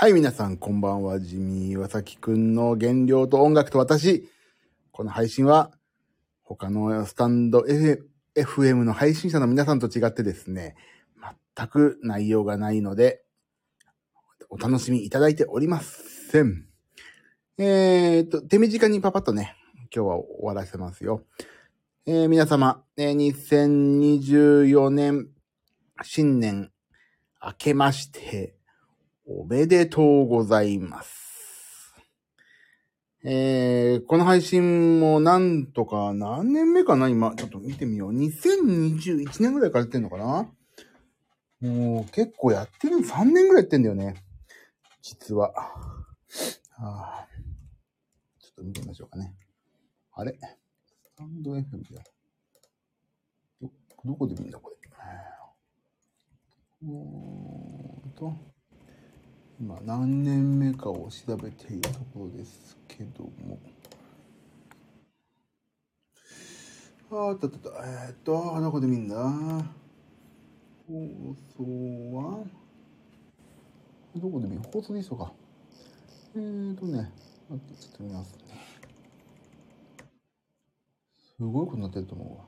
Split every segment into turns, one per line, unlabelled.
はい、皆さん、こんばんは。ジミー・ワサキくんの原料と音楽と私。この配信は、他のスタンド FM の配信者の皆さんと違ってですね、全く内容がないので、お楽しみいただいておりません。えーと、手短にパパッとね、今日は終わらせますよ。えー皆様、え2024年、新年、明けまして、おめでとうございます。えー、この配信もなんとか何年目かな？今、ちょっと見てみよう。2021年ぐらいからやってんのかな？もう結構やってる、3年ぐらいやってんだよね。実は。はあちょっと見てみましょうかね。あれ？スタンド FM だ。ど、どこで見るんだこれ？うーんと。今何年目かを調べているところですけども。ああったったった。えー、っと、どこで見んだ放送は？どこで見る放送でいいそうか。えーとね、待って、ちょっと見ますね。すごいことになってると思うわ。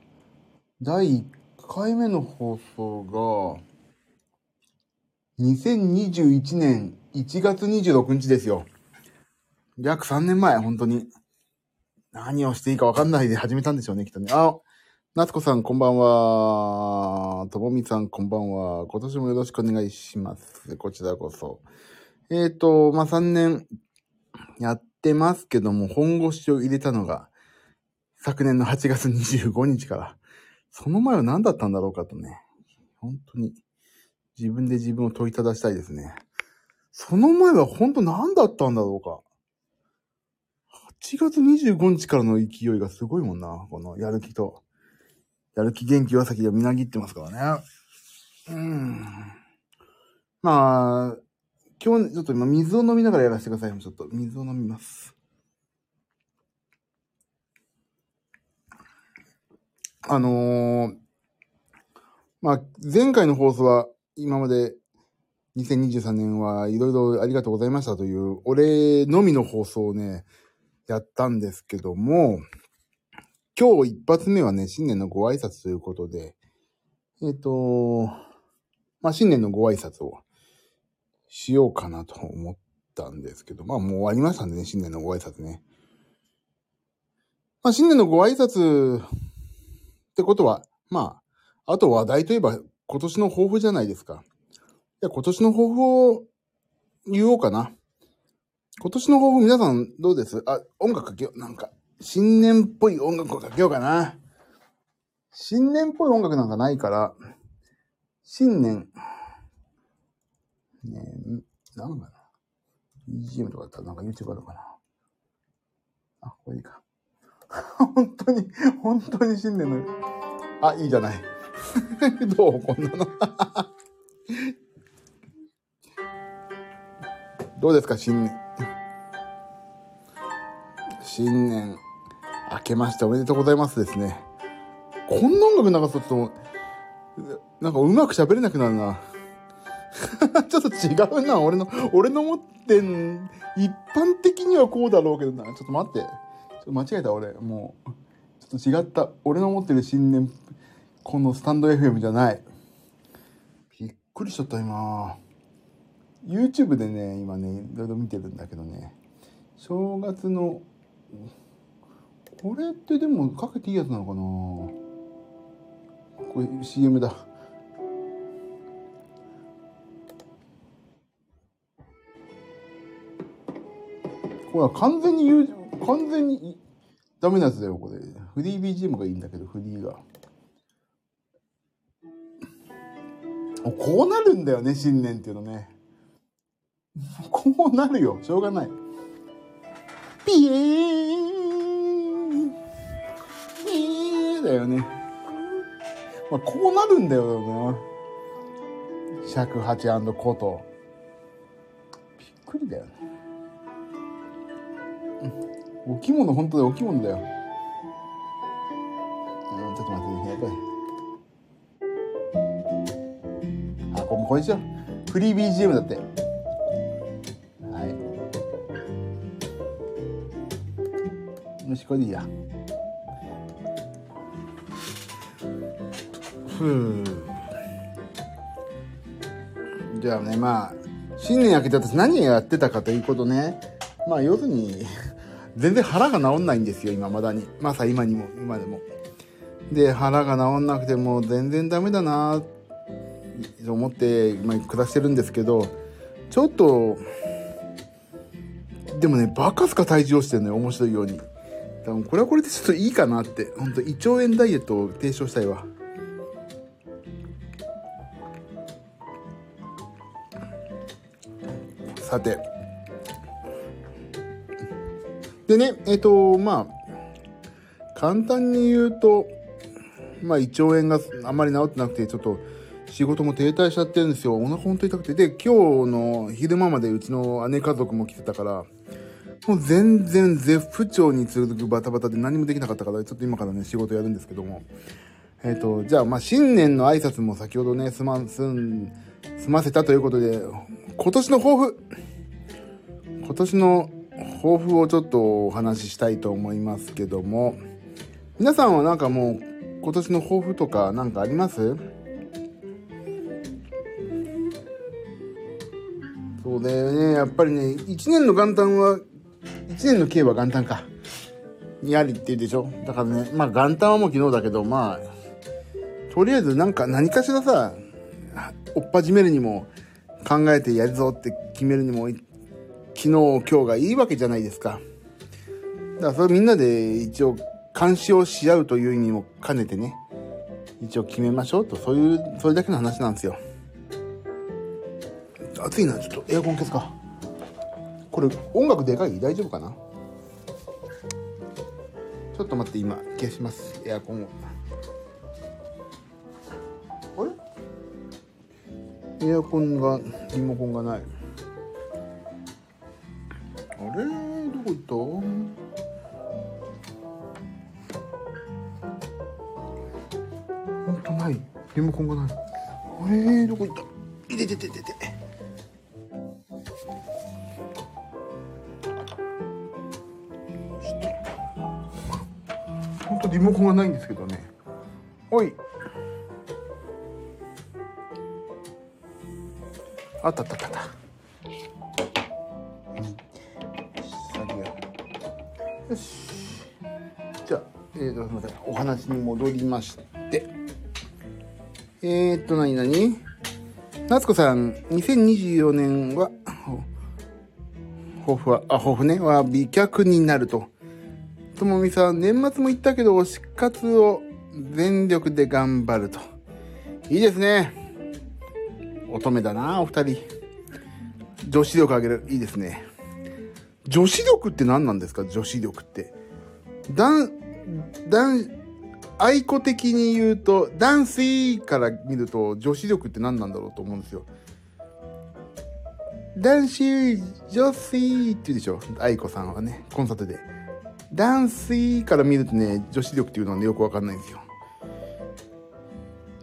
第1回目の放送が、2021年1月26日ですよ。約3年前、本当に。何をしていいか分かんないで始めたんでしょうね、きっとね。あ、夏子さん、こんばんは。ともみさん、こんばんは。今年もよろしくお願いします。こちらこそ。えっ、と、まあ、3年やってますけども、本腰を入れたのが、昨年の8月25日から。その前は何だったんだろうかとね。本当に、自分で自分を問いただしたいですね。その前は本当何だったんだろうか。8月25日からの勢いがすごいもんな。このやる気と。やる気元気は先でみなぎってますからね。うん。まあ、今日、ちょっと今水を飲みながらやらせてください。ちょっと水を飲みます。あのーまあ、前回の放送は今まで2023年はいろいろありがとうございましたという、俺のみの放送をね、やったんですけども、今日一発目はね、新年のご挨拶ということで、えっ、と、まあ、新年のご挨拶をしようかなと思ったんですけど、まあ、もう終わりましたんでね、新年のご挨拶ね。まあ、新年のご挨拶ってことは、まあ、あと話題といえば今年の抱負じゃないですか。じゃ今年の抱負を言おうかな。今年の抱負皆さんどうです？あ、音楽かけよう。なんか、新年っぽい音楽をかけようかな。新年っぽい音楽なんかないから、新年、ねえ、なんかな。BGM とかだったらなんか YouTube あるかな。あ、これいいか。本当に、本当に新年の、あ、いいじゃない。どうこんなの。どうですか、新年。新年、明けましておめでとうございますですね。こんな音楽流すとちょっと、なんかうまく喋れなくなるな。ちょっと違うな、俺の、俺の持ってん、一般的にはこうだろうけどな。ちょっと待って。ちょっと間違えた、俺。もう、ちょっと違った。俺の持ってる新年、このスタンド FM じゃない。びっくりしちゃった、今。YouTube でね、今ね、いろいろ見てるんだけどね。正月の、これってでもかけていいやつなのかな？これ CM だ。これは完全に、完全にダメなやつだよ、これ。フリー BGM がいいんだけど、フリーが。こうなるんだよね、新年っていうのね。こうなるよ、しょうがない。ピエーピエーだよね。まあ、こうなるんだよな。尺八コト。びっくりだよね。お着物、本当だよ、お着物だよ。ちょっと待って、やっぱこれですよフリー BGM だって。はい。よしこれでいいや。ふう。じゃあねまあ新年明けて私何やってたかということね。まあ要するに全然腹が治んないんですよ今まだに。まさ今にも今でも。で腹が治んなくてもう全然ダメだなって。思って、今暮らしてるんですけど、ちょっと、でもね、バカすか体重をしてるのよ、面白いように。多分これはこれでちょっといいかなって、ほんと胃腸炎ダイエットを提唱したいわ。さて。でね、えっ、と、まあ、簡単に言うと、まあ、胃腸炎があまり治ってなくて、ちょっと仕事も停滞しちゃってるんですよ。お腹ほんと痛くて。で、今日の昼間までうちの姉家族も来てたから、もう全然絶不調に続くバタバタで何もできなかったから、ちょっと今からね、仕事やるんですけども。えっ、ー、と、じゃあ、まあ、新年の挨拶も先ほどね、すま、すん、済ませたということで、今年の抱負今年の抱負をちょっとお話ししたいと思いますけども、皆さんはなんかもう今年の抱負とか何かあります？そうだよね。やっぱりね、1年の元旦は、1年の計は元旦か。にありって言うでしょだからね、まあ元旦はもう昨日だけど、まあ、とりあえずなんか何かしらさ、追っ始めるにも考えてやるぞって決めるにも、昨日今日がいいわけじゃないですか。だからそれみんなで一応監視をし合うという意味も兼ねてね、一応決めましょうと、そういう、それだけの話なんですよ。暑いな、ちょっとエアコン消すか。これ、音楽でかい？大丈夫かな？ちょっと待って、今、消します、エアコンを。あれ？エアコンが、リモコンがない。あれ？どこ行った？ほんとない。リモコンがない。あれ？どこ行った？いててててて。モコンがないんですけどね。おい。あったあったあったよ。し。じゃあ、えーと、すみませんお話に戻りまして。えー、っと何何？夏子さん2024年は抱負はあ抱負ね。は美脚になると。ともみさん、年末も言ったけど、推し活を全力で頑張ると。いいですね。乙女だな、お二人。女子力上げる。いいですね。女子力って何なんですか？女子力って。だん、だん、愛子的に言うと、男性から見ると女子力って何なんだろうと思うんですよ。男子、女性って言うでしょ？愛子さんはね、コンサートで。男性から見るとね、女子力っていうのはね、よくわかんないんですよ。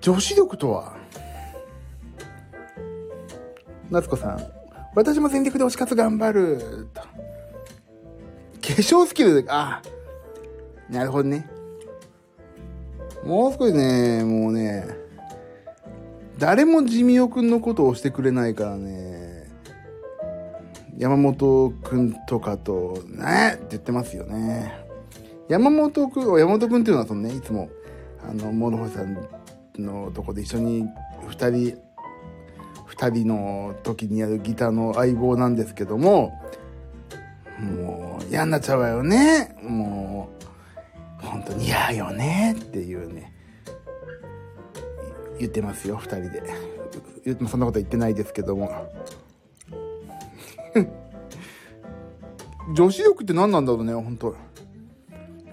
女子力とは夏子さん、私も全力で推し活頑張る。と。化粧スキルで、あ、なるほどね。もう少しね、もうね、誰も地味おくんのことをしてくれないからね、山本くんとかと、ねって言ってますよね。山本くん、山本くんっていうのはそのね、いつも、あの、諸星さんのとこで一緒に二人、二人の時にやるギターの相棒なんですけども、もう嫌になっちゃうわよね。もう、本当に嫌よねっていうね、言ってますよ、二人で。そんなこと言ってないですけども。女子力って何なんだろうね、本当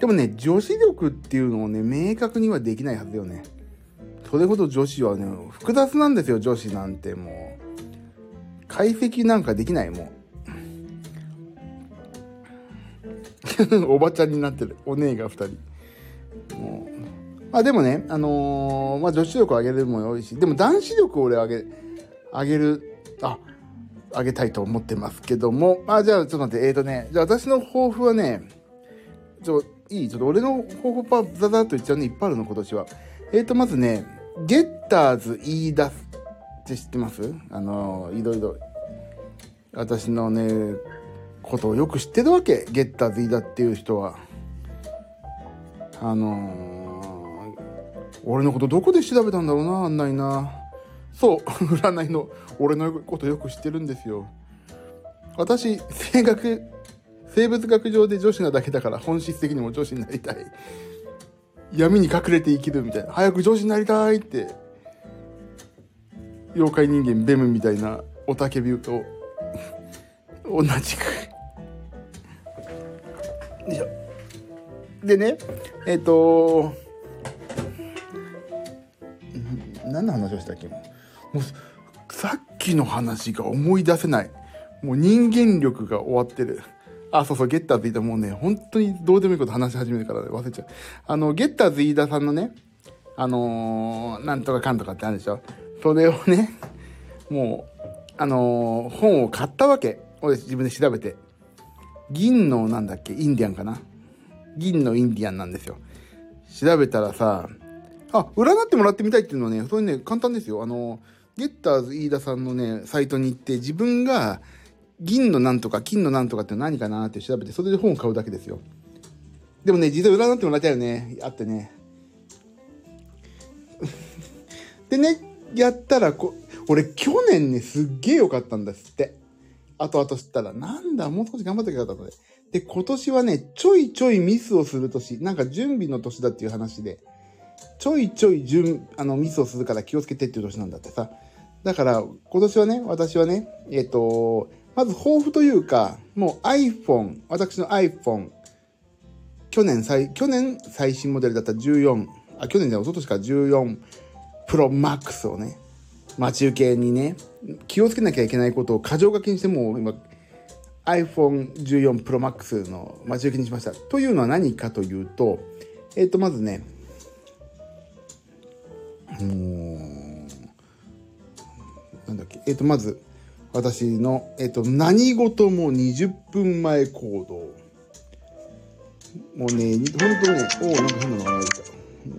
でもね、女子力っていうのをね、明確にはできないはずよね。それほど女子はね、複雑なんですよ、女子なんてもう。解析なんかできない、もう。おばちゃんになってる。お姉が二人。もう。まあでもね、あのー、まあ女子力上げるもよいし、でも男子力を俺上げ、上げる、あ、あげたいと思ってますけども、あ、じゃあちょっと待って、えーとね、じゃあ私の抱負はね、ちょ、いいちょっと俺の方法パザザッと言っちゃうね、いっぱいあるの、今年は。えっ、ー、と、まずね、ゲッターズ言い出すって知ってます？あの、いろいろ、私のね、ことをよく知ってるわけ。ゲッターズ言い出っていう人は。あのー、俺のことどこで調べたんだろうな、あんなな。そう、占いの、俺のことよく知ってるんですよ。私、性学、生物学上で女子なだけだから本質的にも女子になりたい。闇に隠れて生きるみたいな。早く女子になりたいって。妖怪人間ベムみたいなおたけびと同じく よ。でね、えっ、ー、と何の話をしたっけ？もう、さっきの話が思い出せない。もう人間力が終わってる。あ、そうそう、ゲッターズ飯田もうね、本当にどうでもいいこと話し始めるから、ね、忘れちゃう。あの、ゲッターズ飯田さんのね、あのー、なんとかかんとかってあるでしょ。それをね、もう、あのー、本を買ったわけ。俺自分で調べて。銀のなんだっけ？インディアンかな？銀のインディアンなんですよ。調べたらさ、あ、占ってもらってみたいっていうのはね、それね、簡単ですよ。あの、ゲッターズ飯田さんのね、サイトに行って、自分が銀のなんとか、金のなんとかって何かなって調べて、それで本を買うだけですよ。でもね、実は占ってもらいたいよね。あってね。でね、やったらこ、俺去年ね、すっげえ良かったんですって。後々知ったら、なんだ、もう少し頑張ってきたので。で、今年はね、ちょいちょいミスをする年、なんか準備の年だっていう話で、ちょいちょい準、あの、ミスをするから気をつけてっていう年なんだってさ。だから、今年はね、私はね、えっ、ー、と、まず抱負というか、もう iPhone、私の iPhone、去年最、去年最新モデルだった14、あ、去年じゃ一昨年か14 Pro Max をね、待ち受けにね、気をつけなきゃいけないことを過剰書きにしても今、iPhone14 Pro Max の待ち受けにしました。というのは何かというと、えっ、ー、と、まずね、もう、なんだっけ、えっ、ー、と、まず、私の、えっ、ー、と、何事も20分前行動。もうね、本当ね、お、なんか変なのがある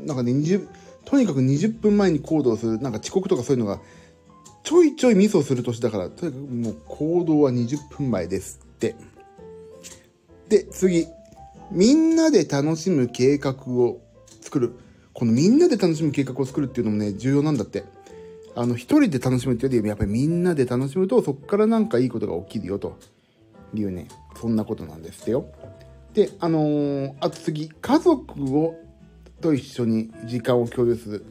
なんかね、20、とにかく20分前に行動する、なんか遅刻とかそういうのが、ちょいちょいミスをする年だから、とにかくもう行動は20分前ですって。で、次。みんなで楽しむ計画を作る。このみんなで楽しむ計画を作るっていうのもね、重要なんだって。あの、一人で楽しむっていうより、やっぱりみんなで楽しむと、そこからなんかいいことが起きるよ、というね、そんなことなんですってよ。で、あのー、あと次、家族を、と一緒に時間を共有する。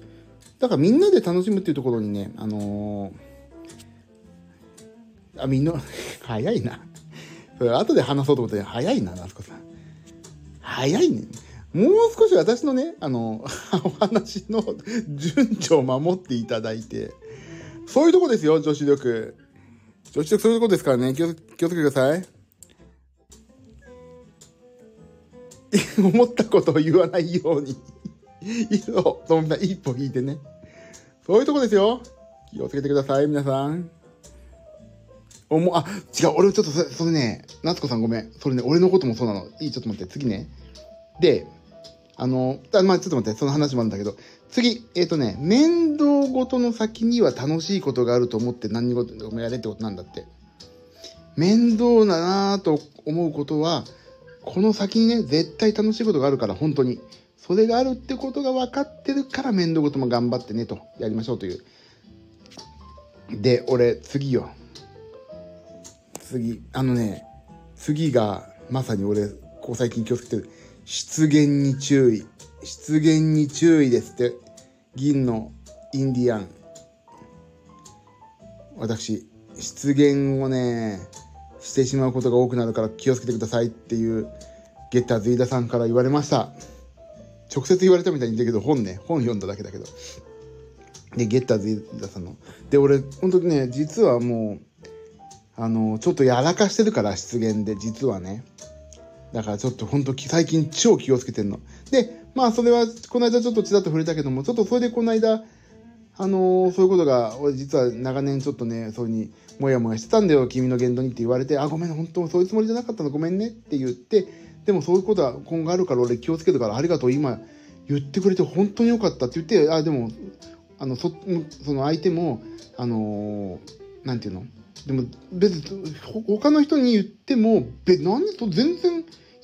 だからみんなで楽しむっていうところにね、あのー、あ、みんな、早いな。それ後で話そうと思って、早いな、夏子さん。早いね。もう少し私のね、あの、お話の順序を守っていただいて、そういうとこですよ、女子力。女子力そういうとこですからね、気を気をつけてください。思ったことを言わないようにそう、そんな一歩引いてね。そういうとこですよ。気をつけてください、皆さん。おも、あ、違う、俺ちょっとそれ、それね、夏子さんごめん。それね、俺のこともそうなの。いい、ちょっと待って、次ね。で、あの、あまあ、ちょっと待って、その話もあるんだけど、次、えっ、ー、とね、面倒ごとの先には楽しいことがあると思って何事もやれってことなんだって。面倒だなぁと思うことは、この先にね、絶対楽しいことがあるから、本当に。それがあるってことが分かってるから面倒ごとも頑張ってねと、やりましょうという。で、俺、次よ。次、あのね、次が、まさに俺、こう最近気をつけてる。失言に注意。失言に注意ですって。銀のインディアン。私、失言をね、してしまうことが多くなるから気をつけてくださいっていう、ゲッターズ飯田さんから言われました。直接言われたみたいに言ったけど、本ね、本読んだだけだけど。で、ゲッターズ飯田さんの。で、俺、本当にね、実はもう、あの、ちょっとやらかしてるから、失言で、実はね。だからちょっと本当最近超気をつけてんの。で、まあそれはこの間ちょっとちらっと触れたけども、ちょっとそれでこの間、あのー、そういうことが、俺実は長年ちょっとね、そういうにもやもやしてたんだよ、君の言動にって言われて、あ、ごめん、本当そういうつもりじゃなかったの、ごめんねって言って、でもそういうことは今後あるから俺気をつけるからありがとう、今言ってくれて本当によかったって言って、あ、でも、あの、そ、その相手も、あのー、なんていうの？でも別に他の人に言っても、べ、何と全然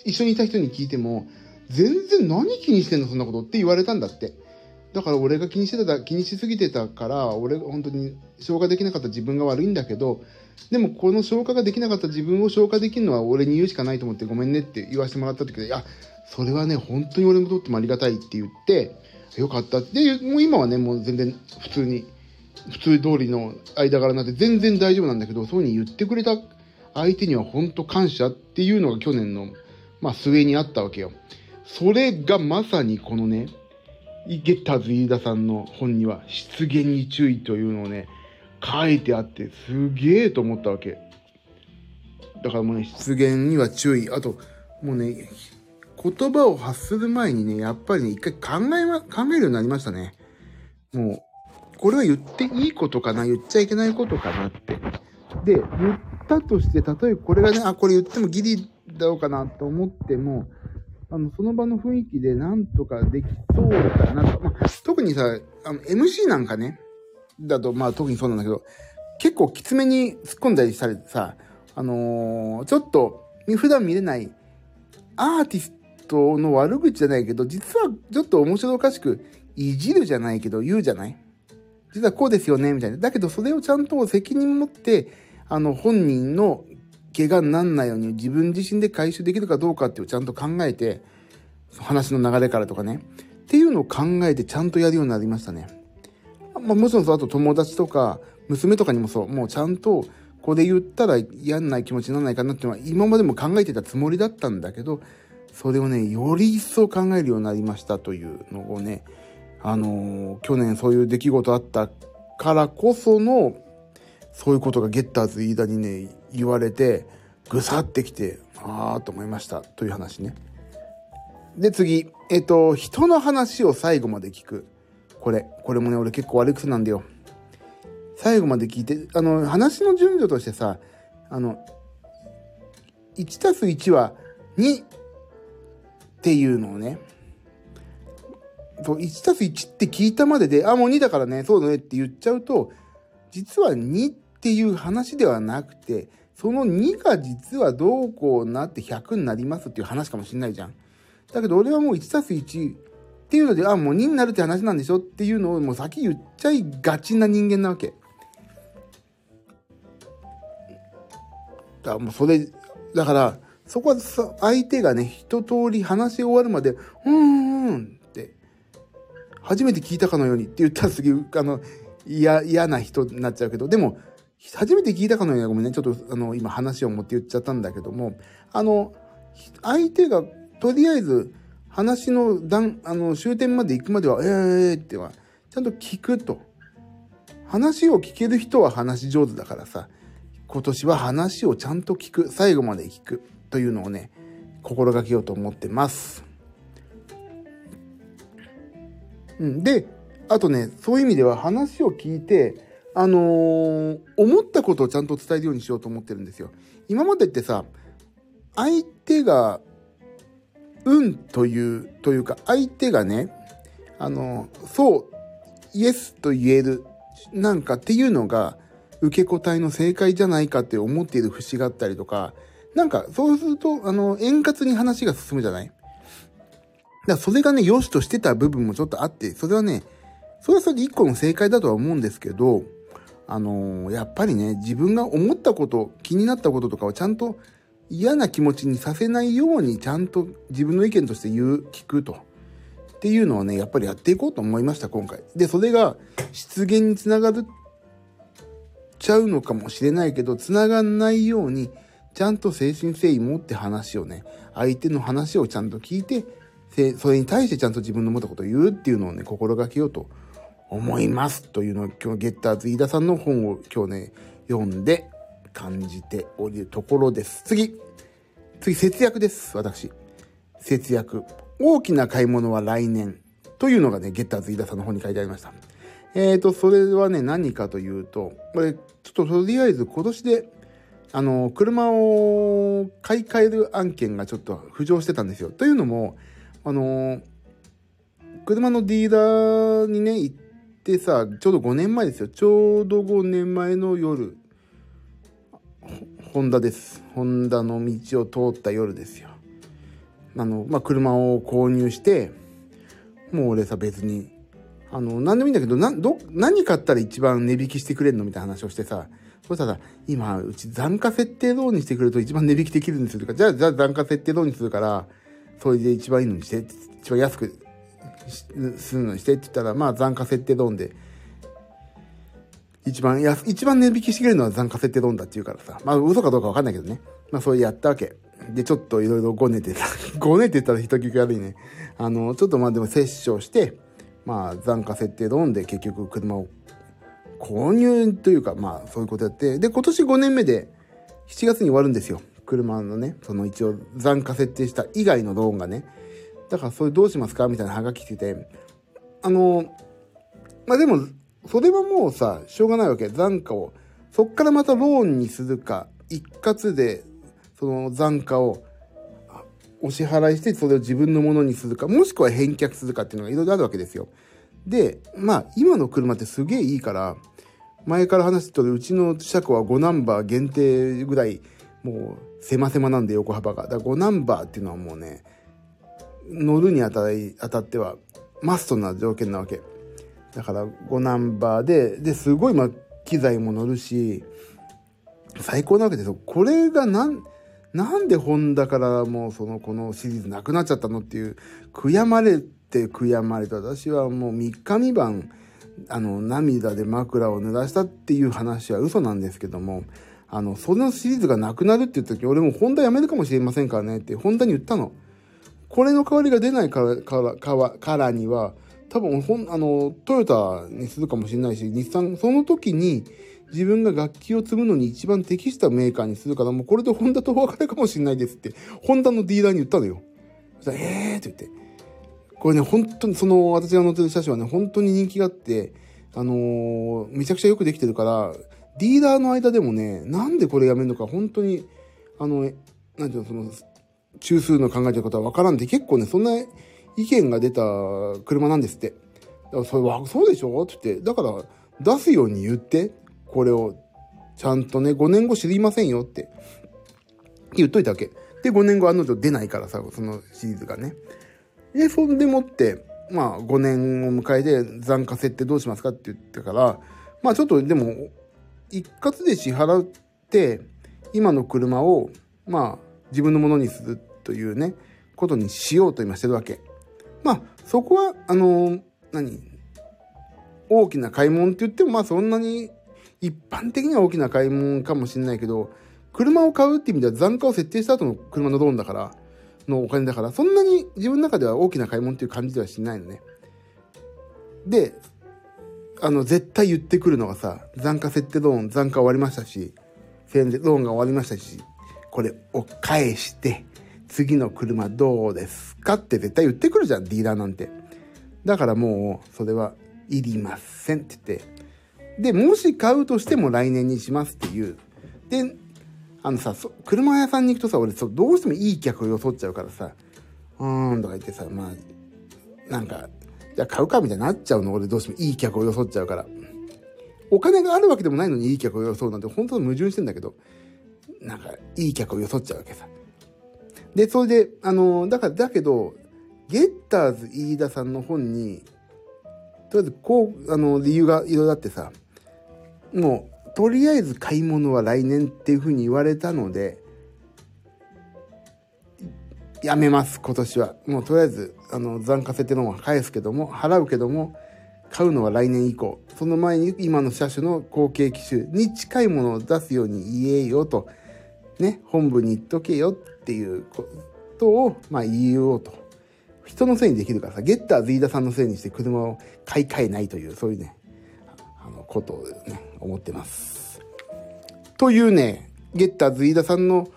一緒にいた人に聞いても、全然何気にしてんのそんなことって言われたんだって。だから俺が気にしてた、気にしすぎてたから、俺が本当に消化できなかった自分が悪いんだけど、でもこの消化ができなかった自分を消化できるのは俺に言うしかないと思ってごめんねって言わせてもらった時で、いや、それはね、本当に俺にとってもありがたいって言って、よかったって、もう今はね、もう全然普通に、普通通りの間柄になって全然大丈夫なんだけど、そういうふうに言ってくれた相手には本当感謝っていうのが去年の、まあ、末にあったわけよ。それがまさにこのね、ゲッターズ飯田さんの本には失言に注意というのをね、書いてあってすげえと思ったわけ。だからもうね、失言には注意。あと、もうね、言葉を発する前にね、やっぱりね、一回考えま、考えるようになりましたね。もう、これは言っていいことかな、言っちゃいけないことかなって。で、言ったとして、例えばこれがね、あ、これ言ってもギリだろうかなと思っても、あの、その場の雰囲気でなんとかできそうだなと。まあ、特にさ、あの、MC なんかね、だと、まあ特にそうなんだけど、結構きつめに突っ込んだりしたりさ、あのー、ちょっと、普段見れないアーティストの悪口じゃないけど、実はちょっと面白おかしく、いじるじゃないけど言うじゃない？実はこうですよねみたいな。だけどそれをちゃんと責任持って、あの、本人の怪我になんないように自分自身で回収できるかどうかっていうちゃんと考えて、話の流れからとかね。っていうのを考えてちゃんとやるようになりましたね。まあ、もちろんそう、あと友達とか、娘とかにもそう、もうちゃんと、これ言ったら嫌ない気持ちにならないかなっていうのは、今までも考えてたつもりだったんだけど、それをね、より一層考えるようになりましたというのをね、あのー、去年そういう出来事あったからこその、そういうことがゲッターズ飯田にね、言われて、ぐさってきて、ああと思いましたという話ね。で、次。えっと、人の話を最後まで聞く。これ。これもね、俺結構悪い癖なんだよ。最後まで聞いて、あの、話の順序としてさ、あの、1+1 は2っていうのをね、そう、1たす1って聞いたまでで、あ、もう2だからね、そうだねって言っちゃうと、実は2っていう話ではなくて、その2が実はどうこうなって100になりますっていう話かもしんないじゃん。だけど俺はもう1たす1っていうので、あ、もう2になるって話なんでしょっていうのをもう先言っちゃいがちな人間なわけ。だもうそれ、だから、そこは、相手がね、一通り話し終わるまで、うーんって、初めて聞いたかのようにって言ったらすげえ、あの、嫌、嫌な人になっちゃうけど、でも、初めて聞いたかのようにごめんね、ちょっとあの、今話を持って言っちゃったんだけども、あの、相手がとりあえず話の段、あの、終点まで行くまでは、えーっては、ちゃんと聞くと。話を聞ける人は話上手だからさ、今年は話をちゃんと聞く、最後まで聞くというのをね、心がけようと思ってます。うん、で、あとね、そういう意味では話を聞いて、あのー、思ったことをちゃんと伝えるようにしようと思ってるんですよ。今までってさ、相手がうんという、というか、相手がね、あの、そう、イエスと言える、なんかっていうのが、受け答えの正解じゃないかって思っている節があったりとか、なんか、そうすると、あの、円滑に話が進むじゃない？だからそれがね、良しとしてた部分もちょっとあって、それはね、それはそれで一個の正解だとは思うんですけど、あのー、やっぱりね、自分が思ったこと、気になったこととかをちゃんと嫌な気持ちにさせないようにちゃんと自分の意見として言う、聞くと。っていうのをね、やっぱりやっていこうと思いました、今回。で、それが失言につながるちゃうのかもしれないけど、つながんないように、ちゃんと精神誠意持って話をね、相手の話をちゃんと聞いて、それに対してちゃんと自分の思ったことを言うっていうのをね、心がけようと思いますというのを今日ゲッターズ飯田さんの本を今日ね、読んで、感じておるところです。次。次、節約です。私。節約。大きな買い物は来年。というのがね、ゲッターズ飯田さんの方に書いてありました。えーと、それはね、何かというと、これ、ちょっととりあえず今年であの、車を買い替える案件がちょっと浮上してたんですよ。というのも、あの、車のディーラーにね、行ってさ、ちょうど5年前ですよ。ちょうど5年前の夜、ホンダです。ホンダの道を通った夜ですよ。あの、まあ、車を購入して、もう俺さ、別に、あの、何でもいいんだけど、な、ど、何買ったら一番値引きしてくれんのみたいな話をしてさ、そしたら、今、うち残価設定ローンにしてくれると一番値引きできるんですよ。じゃあ、じゃあ残価設定ローンにするから、それで一番いいのにして、一番安くするのにしてって言ったら、まあ残価設定ローンで、一番安、一番値引きしてくれるのは残価設定ローンだって言うからさ、まあ嘘かどうかわかんないけどね。まあそれやったわけ。で、ちょっといろいろごねてた。ごねてったら人聞き悪いね。あの、ちょっとまあでも折衝して、まあ残価設定ローンで結局車を購入というか、まあそういうことやって、で、今年5年目で7月に終わるんですよ。車のね、その一応残価設定した以外のローンがね。だからそれどうしますか？みたいなハガキ来てて、あの、まあでも、それはもうさ、しょうがないわけ。残価を。そっからまたローンにするか、一括で、その残価をお支払いして、それを自分のものにするか、もしくは返却するかっていうのがいろいろあるわけですよ。で、まあ、今の車ってすげえいいから、前から話してたうちの車庫は5ナンバー限定ぐらい、もう、狭狭なんで横幅が。だから5ナンバーっていうのはもうね、乗るにあたり、当たっては、マストな条件なわけ。だから5ナンバーで、で、すごい、まあ、機材も乗るし、最高なわけですよ。これがなん、なんでホンダからもうその、このシリーズなくなっちゃったのっていう、悔やまれて悔やまれた。私はもう3日3晩、あの、涙で枕を濡らしたっていう話は嘘なんですけども、あの、そのシリーズがなくなるって言った時、俺もホンダやめるかもしれませんからねって、ホンダに言ったの。これの代わりが出ないから、から、からには、多分、ほん、あの、トヨタにするかもしれないし、日産、その時に自分が楽器を積むのに一番適したメーカーにするから、もうこれでホンダとお別れかもしれないですって、ホンダのディーラーに言ったのよ。そしたら、えーって言って。これね、本当に、その、私が乗ってる車種はね、本当に人気があって、あのー、めちゃくちゃよくできてるから、ディーラーの間でもね、なんでこれやめるのか、本当に、あの、なんていうの、その、中枢の考えてることはわからんで、結構ね、そんな意見が出た車なんですって。だからそれは、そうでしょって言って、だから出すように言って、これを、ちゃんとね、5年後知りませんよって、言っといたわけ。で、5年後案の定出ないからさ、そのシリーズがね。で、そんでもって、まあ、5年を迎えて残価設定どうしますかって言ってから、まあちょっとでも、一括で支払って、今の車を、まあ、自分のものにするというね、ことにしようと今してるわけ。まあ、そこは、あの、何？大きな買い物って言っても、まあそんなに、一般的には大きな買い物かもしれないけど、車を買うって意味では残価を設定した後の車のローンだから、のお金だから、そんなに自分の中では大きな買い物っていう感じではしないのね。で、あの、絶対言ってくるのがさ、残価設定ローン、残価終わりましたし、ローンが終わりましたし、これを返して、次の車どうですかって絶対言ってくるじゃん、ディーラーなんて。だからもう、それはいりませんって言って。で、もし買うとしても来年にしますっていう。で、あのさ、車屋さんに行くとさ、俺そう、どうしてもいい客を装っちゃうからさ、うーんとか言ってさ、まあ、なんか、じゃあ買うかみたいになっちゃうの？俺どうしてもいい客を装っちゃうから。お金があるわけでもないのにいい客を装うなんて本当に矛盾してんだけど、なんか、いい客を装っちゃうわけさ。で、それで、あの、だから、だけど、ゲッターズ飯田さんの本に、とりあえず、こう、あの、理由がいろいろあってさ、もう、とりあえず買い物は来年っていうふうに言われたので、やめます、今年は。もうとりあえず、あの、残価設定のは返すけども、払うけども、買うのは来年以降。その前に今の車種の後継機種に近いものを出すように言えよと。ね、本部に言っとけよっていうことを、まあ言おうと。人のせいにできるからさ、ゲッターズ飯田さんのせいにして車を買い替えないという、そういうね、あの、ことをね、思ってます。というね、ゲッターズ飯田さんの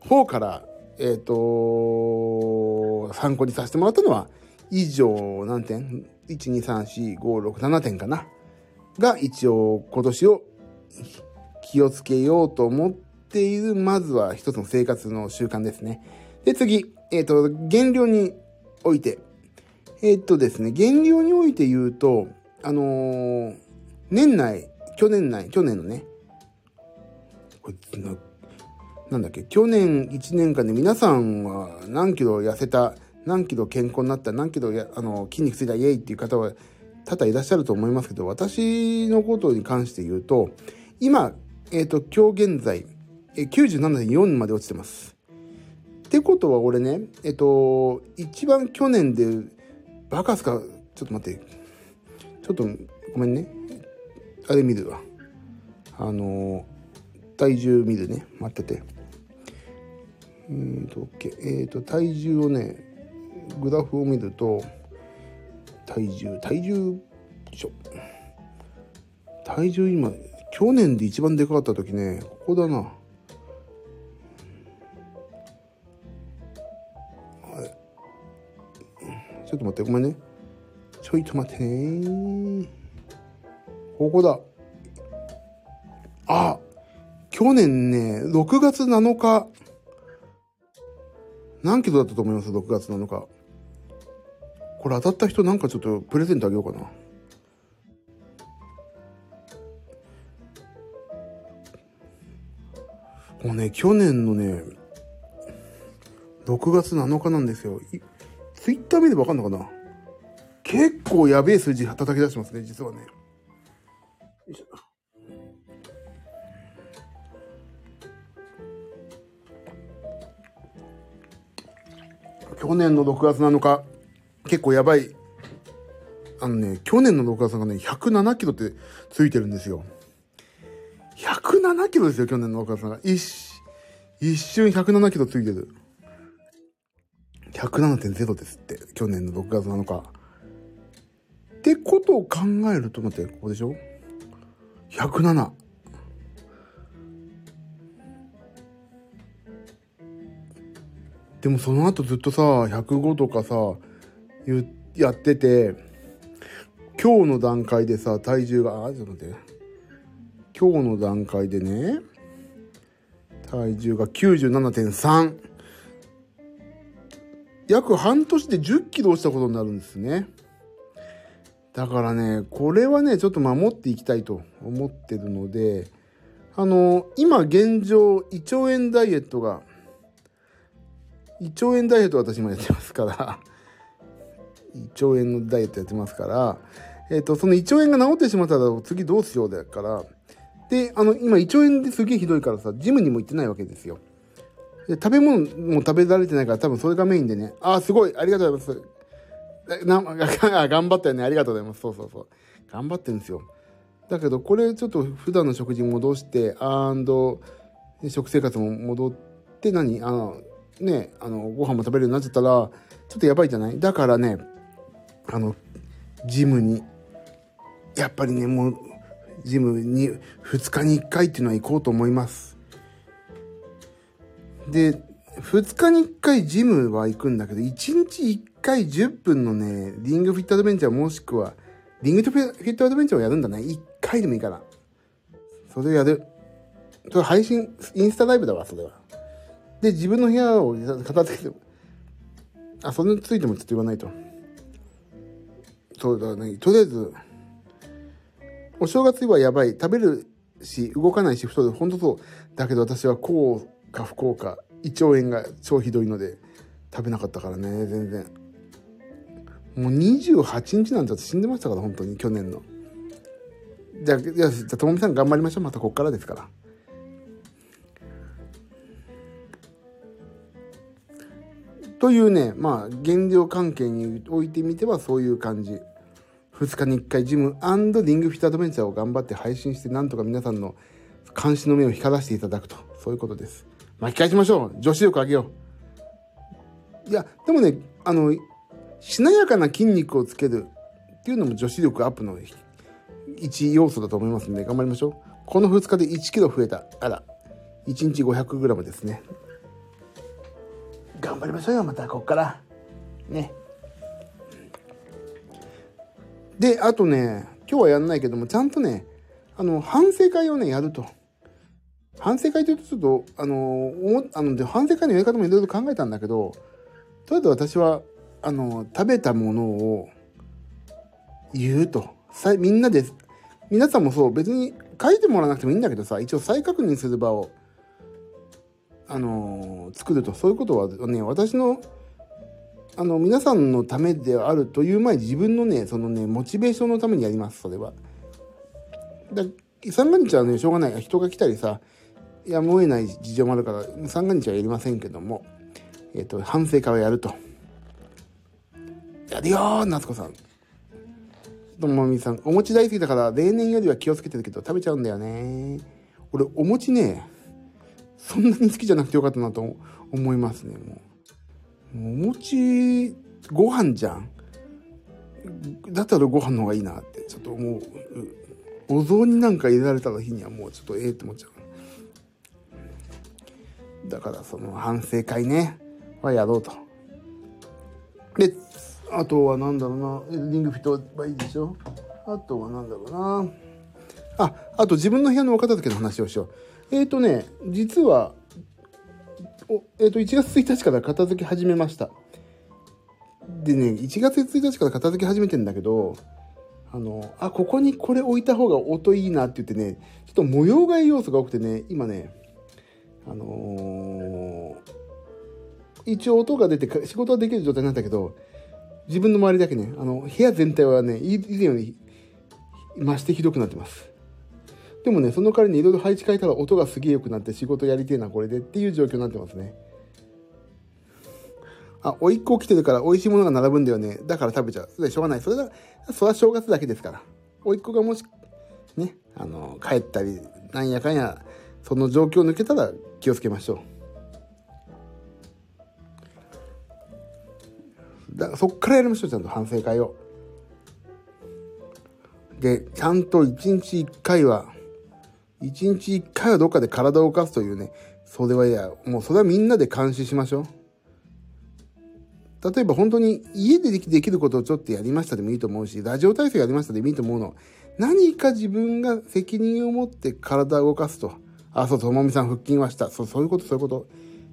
方から、えっ、ー、と、参考にさせてもらったのは、以上何点 ?1、2、3、4、5、6、7点かな？が一応今年を気をつけようと思ってている、まずは一つの生活の習慣ですね。で、次、えっ、ー、と、減量において。えっ、ー、とですね、減量において言うと、あのー、年内、去年内、去年のね、これな、なんだっけ、去年1年間で皆さんは何キロ痩せた、何キロ健康になった、何キロやあの筋肉ついたイエイっていう方は多々いらっしゃると思いますけど、私のことに関して言うと、今、えっ、ー、と、今日現在、97.4まで落ちてます。ってことは俺ね、えっ、と、一番去年で、バカすか、ちょっと待って、ちょっとごめんね。あれ見るわ。あの、体重見るね。待ってて。えっ、ー、と、OK。えっ、ー、と、体重をね、グラフを見ると、体重、体重、しょ。体重今、去年で一番でかかった時ね、ここだな。ちょっと待って、ごめんね。ちょいと待ってね。ここだ。あ、去年ね、6月7日。何キロだったと思います ?6 月7日。これ当たった人なんかちょっとプレゼントあげようかな。もうね、去年のね、6月7日なんですよ。ツイッター見ればわかんのかな？結構やべえ数字叩き出してますね、実はね。去年の6月7日、結構やばい。あのね、去年の6月がね、107キロってついてるんですよ。107キロですよ、去年の6月が。一、一瞬107キロついてる。107.0ですって、去年の6月7日。ってことを考えると、待って、ここでしょ ?107。でもその後ずっとさ、105とかさ、やってて、今日の段階でさ、体重が、あ、ちょっと待って。今日の段階でね、体重が97.3。約半年で10キロ落ちたことになるんですね。だからね、これはね、ちょっと守っていきたいと思ってるので、あの、今現状、胃腸炎ダイエットが、胃腸炎ダイエット私もやってますから、胃腸炎のダイエットやってますから、えっ、と、その胃腸炎が治ってしまったら次どうしようだから、で、あの、今胃腸炎ですげえひどいからさ、ジムにも行ってないわけですよ。で食べ物も食べられてないから多分それがメインでね、ああ、すごい、ありがとうございます。な 頑張ったよね。ありがとうございます。そうそうそう。頑張ってるんですよ。だけど、これちょっと普段の食事戻して、アンド、食生活も戻って、何？あの、ね、あの、ご飯も食べるようになっちゃったら、ちょっとやばいじゃない？だからね、あの、ジムに、やっぱりね、もう、ジムに2日に1回っていうのは行こうと思います。で、2日に1回ジムは行くんだけど、1日1回10分のね、リングフィットアドベンチャーもしくは、リングフィットアドベンチャーをやるんだね。1回でもいいから。それやる。それ配信、インスタライブだわ、それは。で、自分の部屋を片付けて、あ、それについてもちょっと言わないと。そうだね。とりあえず、お正月はやばい。食べるし、動かないし、太る。ほんとそう。だけど私はこうか不幸か。胃腸炎が超ひどいので食べなかったからね。全然。もう28日なんて死んでましたから本当に。去年の。じゃあじゃあともみさん頑張りましょう。またこっからですから。というねまあ減量関係においてみてはそういう感じ。2日に1回ジムリングフィットアドベンチャーを頑張って配信してなんとか皆さんの監視の目を光らせていただくと。そういうことです。巻き返しましょう。女子力上げよう。いや、でもね、あの、しなやかな筋肉をつけるっていうのも女子力アップの一要素だと思いますんで、頑張りましょう。この2日で1キロ増えた。あら、1日 500g ですね。頑張りましょうよ、またこっから。ね。で、あとね、今日はやんないけども、ちゃんとね、あの、反省会をね、やると。反省会というとちょっと、あの、あの反省会のやり方もいろいろ考えたんだけど、とりあえず私は、あの、食べたものを言うと。さみんなで、皆さんもそう、別に書いてもらわなくてもいいんだけどさ、一応再確認する場を、あの作ると。そういうことはね、私の、あの、皆さんのためであるという前に自分のね、そのね、モチベーションのためにやります、それは。だ三が日はね、しょうがない。人が来たりさ、やむを得ない事情もあるから、三が日はやりませんけども、えっ、ー、と、反省会をやると。やるよ、夏子さん。ともみさん、お餅大好きだから、例年よりは気をつけてるけど、食べちゃうんだよね。俺、お餅ね、そんなに好きじゃなくてよかったなと思いますね、もう。お餅、ご飯じゃん。だったらご飯の方がいいなって、ちょっと思う。お雑煮なんか入れられた日にはもうちょっとええって思っちゃう。だからその反省会ね、はやろうと。で、あとは何だろうな、リングフィットはいいでしょ？あとは何だろうな。あ、あと自分の部屋のお片付けの話をしよう。えっ、ー、とね、実は、おえっ、ー、と、1月1日から片付け始めました。でね、1月1日から片付け始めてんだけど、あの、あ、ここにこれ置いた方が音いいなって言ってね、ちょっと模様替え要素が多くてね、今ね、あのー、一応音が出て仕事はできる状態なんだけど、自分の周りだけね、あの、部屋全体はね、以前より増してひどくなってます。でもね、その代わりにいろいろ配置変えたら音がすげえ良くなって仕事やりてえな、これでっていう状況になってますね。あ、おいっ子来てるから美味しいものが並ぶんだよね。だから食べちゃう。それしょうがない。それだ、それは正月だけですから。おいっ子がもし、ね、あの、帰ったり、なんやかんや、その状況抜けたら気をつけましょう。だからそっからやりましょう、ちゃんと反省会を。で、ちゃんと一日一回は、一日一回はどっかで体を動かすというね、それはいや、もうそれはみんなで監視しましょう。例えば本当に家でできることをちょっとやりましたでもいいと思うし、ラジオ体操やりましたでもいいと思うの。何か自分が責任を持って体を動かすと。あ、そう、ともみさん腹筋はした。そう、そういうこと、そういうこと。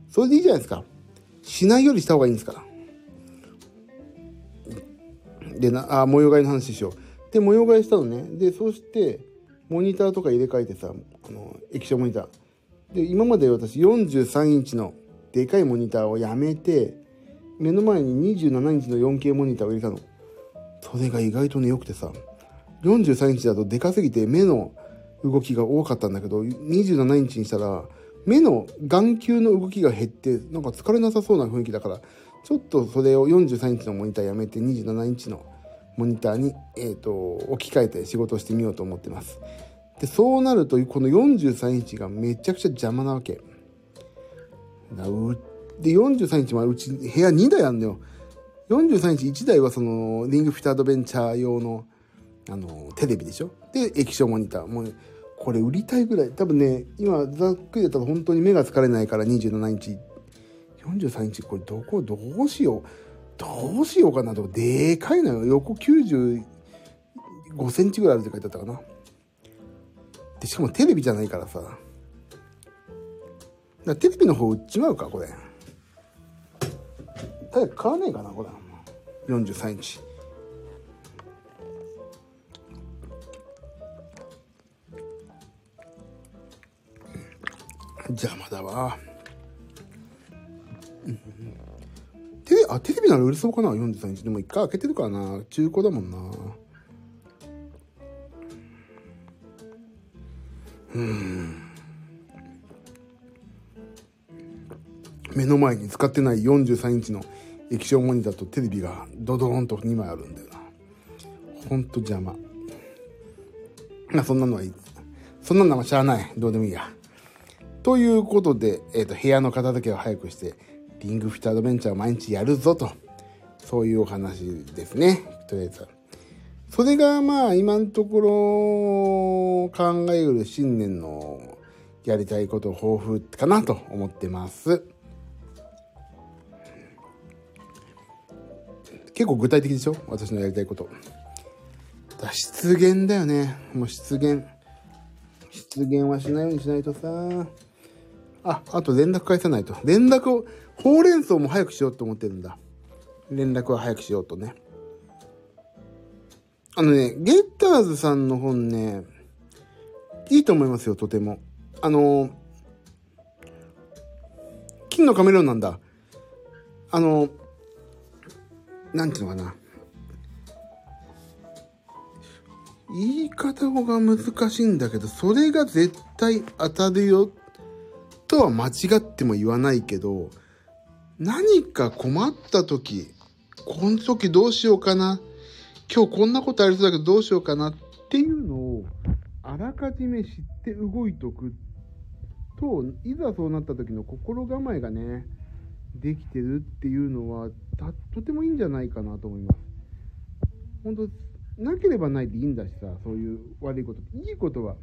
それでいいじゃないですか。しないよりした方がいいんですから。でな、あ、模様替えの話しよう。で、模様替えしたのね。で、そして、モニターとか入れ替えてさ、あの、液晶モニター。で、今まで私43インチのでかいモニターをやめて、目の前に27インチの 4K モニターを入れたの。それが意外とね、良くてさ、43インチだとでかすぎて目の動きが多かったんだけど、27インチにしたら、目の眼球の動きが減って、なんか疲れなさそうな雰囲気だから、ちょっとそれを43インチのモニターやめて27インチのモニターに、え、ー、と、置き換えて仕事をしてみようと思ってます。で、そうなると、この43インチがめちゃくちゃ邪魔なわけ。で、43インチもうち部屋2台あるんだよ。43インチ1台はその、リングフィットアドベンチャー用の、あの、テレビでしょ？で、液晶モニター。もう、これ売りたいぐらい。多分ね、今、ざっくりだったら本当に目が疲れないから27インチ。43インチ、これどこ、どうしよう。どうしようかなと。でかいのよ。横95センチぐらいあるって書いてあったかな。で、しかもテレビじゃないからさ。だテレビの方売っちまうか、これ。早く買わねえかなこれ43インチ邪魔だわ、テレあテレビなら売れそうかな？43インチでも一回開けてるからな中古だもんなうん目の前に使ってない43インチの液晶モニターとテレビがドドーンと2枚あるんだよな。ほんと邪魔。まあそんなのはいい。そんなのはしゃあない。どうでもいいや。ということで、えっ、ー、と、部屋の片付けを早くして、リングフィットアドベンチャーを毎日やるぞと。そういうお話ですね。とりあえず。それがまあ今のところ考えうる新年のやりたいこと抱負かなと思ってます。結構具体的でしょ？私のやりたいこと。だ失言だよね。もう失言。失言はしないようにしないとさ。あ、あと連絡返さないと。連絡を、ほうれん草も早くしようと思ってるんだ。連絡は早くしようとね。あのね、ゲッターズさんの本ね、いいと思いますよ、とても。あの、金のカメレオンなんだ。あの、なんていうのかな。言い方が難しいんだけど、それが絶対当たるよとは間違っても言わないけど、何か困った時、この時どうしようかな。今日こんなことありそうだけどどうしようかなっていうのをあらかじめ知って動いとくと、いざそうなった時の心構えがね、できてるっていうのはとてもいいんじゃないかなと思います。本当なければないでいいんだしさ、そういう悪いこと。いいことは、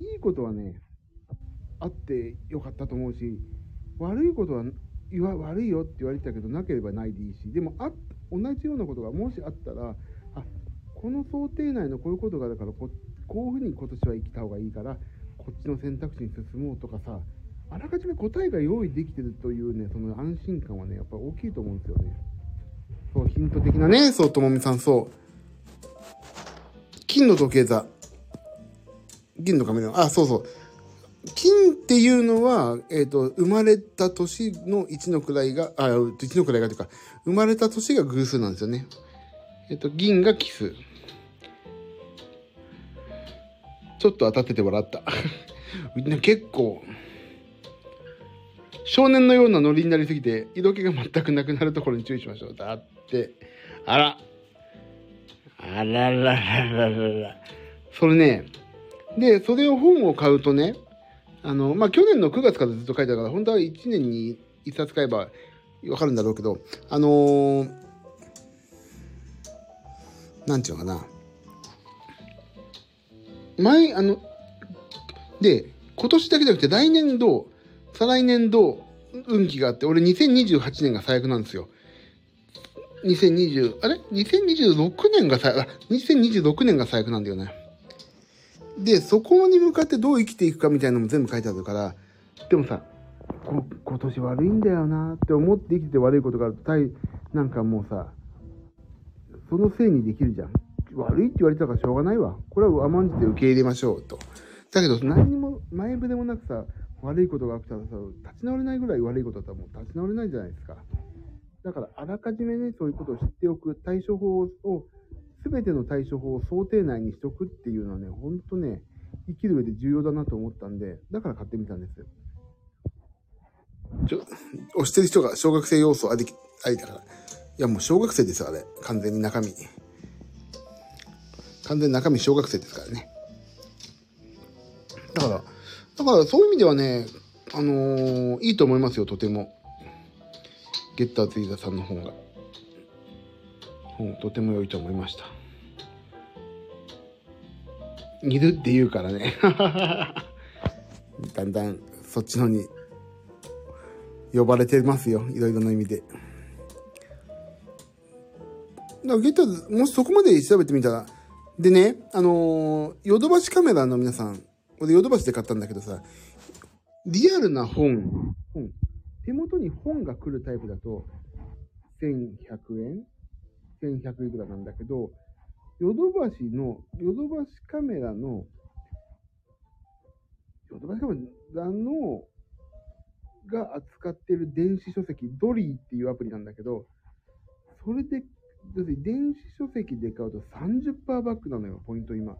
いいことはね、あってよかったと思うし、悪いことは言わ悪いよって言われてたけど、なければないでいいし、でもあ同じようなことがもしあったら、あこの想定内のこういうことがあるからこ、こういうふうに今年は生きた方がいいから、こっちの選択肢に進もうとかさ、あらかじめ答えが用意できてるというね、その安心感はね、やっぱ大きいと思うんですよね。そう、ヒント的なね、そう、ともみさん、そう。金の時計座。銀のカメレオン。あ、そうそう。金っていうのは、えっ、ー、と、生まれた年の1の位が、あ、1の位がというか、生まれた年が偶数なんですよね。えっ、ー、と、銀が奇数。ちょっと当たってて笑った。結構、少年のようなノリになりすぎて、色気が全くなくなるところに注意しましょう。だって、あら、あらららららら。それね、で、それを本を買うとね、あの、まあ、去年の9月からずっと書いてたから、本当は1年に1冊買えばわかるんだろうけど、あのー、なんていうのかな。前、あの、で、今年だけじゃなくて来年度、再来年度、運気があって、俺2028年が最悪なんですよ。2020、あれ ?2026 年が最悪、2026年が最悪なんだよね。で、そこに向かってどう生きていくかみたいなのも全部書いてあるから、でもさ、今年悪いんだよなって思って生きて悪いことがあると、なんかもうさ、そのせいにできるじゃん。悪いって言われたからしょうがないわ。これは甘んじて受け入れましょうと。だけど何にも前触れもなくさ、悪いことが起きたらさ、立ち直れないぐらい悪いことだったらもう立ち直れないじゃないですか。だからあらかじめね、そういうことを知っておく対処法を、すべての対処法を想定内にしておくっていうのはね、ほんとね、生きる上で重要だなと思ったんで、だから買ってみたんですよ。ちょ、押してる人が小学生要素あり、ありだから。いや、もう小学生ですよ、あれ。完全に中身。完全に中身小学生ですからね。だから、だからそういう意味ではね、あのー、いいと思いますよ、とても。ゲッターズ飯田さんの本が。本、とても良いと思いました。いるって言うからね。だんだんそっちのに呼ばれてますよ。いろいろな意味で。だからゲッターズ、もしそこまで調べてみたら、でね、あのー、ヨドバシカメラの皆さん、俺ヨドバシで買ったんだけどさ、リアルな本、本、手元に本が来るタイプだと、1100円 ?1100 いくらなんだけど、ヨドバシの、ヨドバシカメラの、ヨドバシカメラの、が扱ってる電子書籍、ドリーっていうアプリなんだけど、それで、要するに電子書籍で買うと30%バックなのよ、ポイント今。っ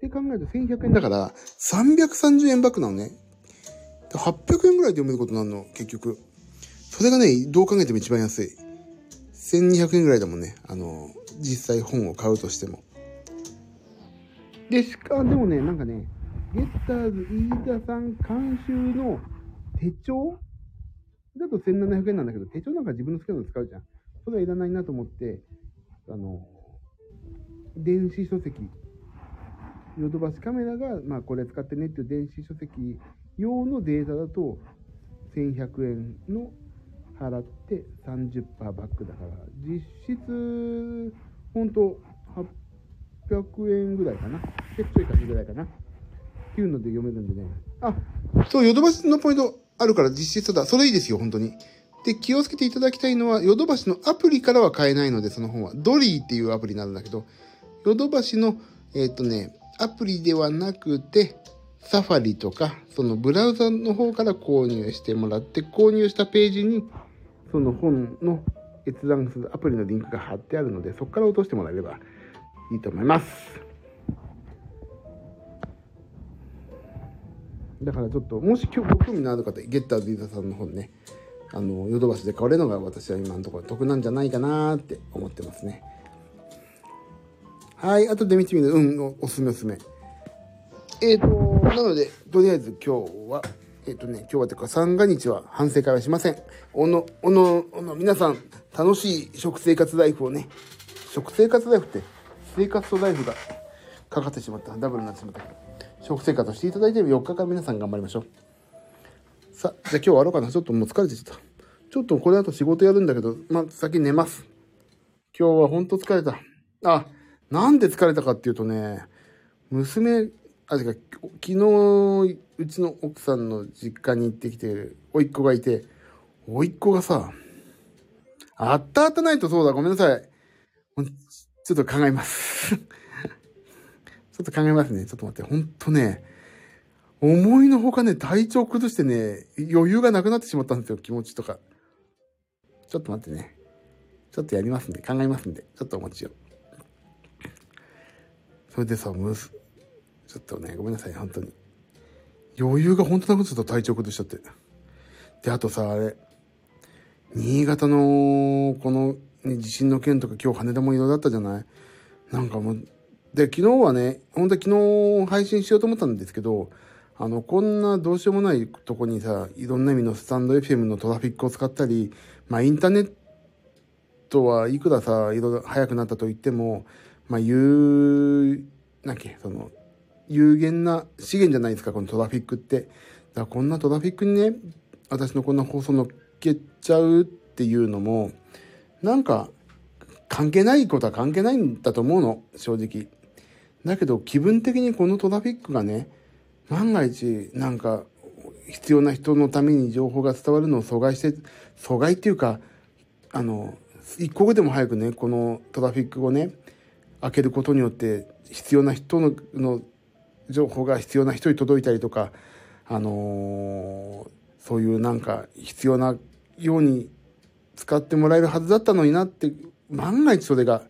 て考えると1100円だから、330円バックなのね。800円ぐらいで読めることになるの、結局。それがね、どう考えても一番安い。1200円ぐらいだもんね。あの、実際本を買うとしても。で、しか、でもね、なんかね、ゲッターズ飯田さん監修の手帳？だと1700円なんだけど、手帳なんか自分の好きなの使うじゃん。それはいらないなと思って、あの、電子書籍、ヨドバシカメラが、まあこれ使ってねっていう電子書籍用のデータだと1100円の払って30%バックだから実質ほんと800円ぐらいかなちょいかぐらいかなっていうので読めるんでねあ、そう、ヨドバシのポイントあるから実質だ。それいいですよ、本当に。で、気をつけていただきたいのは、ヨドバシのアプリからは買えないので、その本は。ドリーっていうアプリになるんだけど、ヨドバシの、えっ、ー、とね、アプリではなくて、サファリとか、そのブラウザの方から購入してもらって、購入したページに、その本の閲覧するアプリのリンクが貼ってあるので、そこから落としてもらえればいいと思います。だからちょっと、もし今日興味のある方、ゲッターズイーザさんの本ね、あの、ヨドバシで買われるのが私は今のところ得なんじゃないかなって思ってますね。はい、あとで見てみる。うん、おすすめおすすめ。えっ、ー、と、なので、とりあえず今日は、えっ、とね、今日はというか三が日は反省会はしません。おの、おの、おの、皆さん、楽しい食生活ライフをね、食生活ライフって、生活とライフがかかってしまった。ダブルになってしまった。食生活をしていただいている4日間皆さん頑張りましょう。さ、じゃあ今日終わろうかな。ちょっともう疲れてちゃった。ちょっとこれだと仕事やるんだけど、まあ、先寝ます。今日はほんと疲れた。あ、なんで疲れたかっていうとね、娘、あ、違う、昨日、うちの奥さんの実家に行ってきてる、甥っ子がいて、甥っ子がさ、あったあったないとそうだ、ごめんなさい。ちょっと考えます ちょっと考えますね。ちょっと待って。ほんとね、思いのほかね、体調崩してね、余裕がなくなってしまったんですよ、気持ちとか。ちょっと待ってね。ちょっとやりますんで、考えますんで、ちょっとお待ちを。それでさ、むす、ちょっとね、ごめんなさい、本当に。余裕が本当なことちょっと体調崩しちゃって。で、あとさ、あれ、新潟の、この、ね、地震の件とか今日羽田も移動だったじゃない？なんかもう、で、昨日はね、本当は昨日配信しようと思ったんですけど、あの、こんなどうしようもないとこにさ、いろんな意味のスタンド FM のトラフィックを使ったり、まあインターネットはいくらさ、いろいろ早くなったと言っても、まあ有、なんけ、その、有限な資源じゃないですか、このトラフィックって。だからこんなトラフィックにね、私のこんな放送乗っけちゃうっていうのも、なんか、関係ないことは関係ないんだと思うの、正直。だけど気分的にこのトラフィックがね、万が一なんか必要な人のために情報が伝わるのを阻害して、阻害っていうか、あの、一刻でも早くね、このトラフィックをね、開けることによって必要な人のの情報が必要な人に届いたりとか、あのー、そういうなんか必要なように使ってもらえるはずだったのになって、万が一それが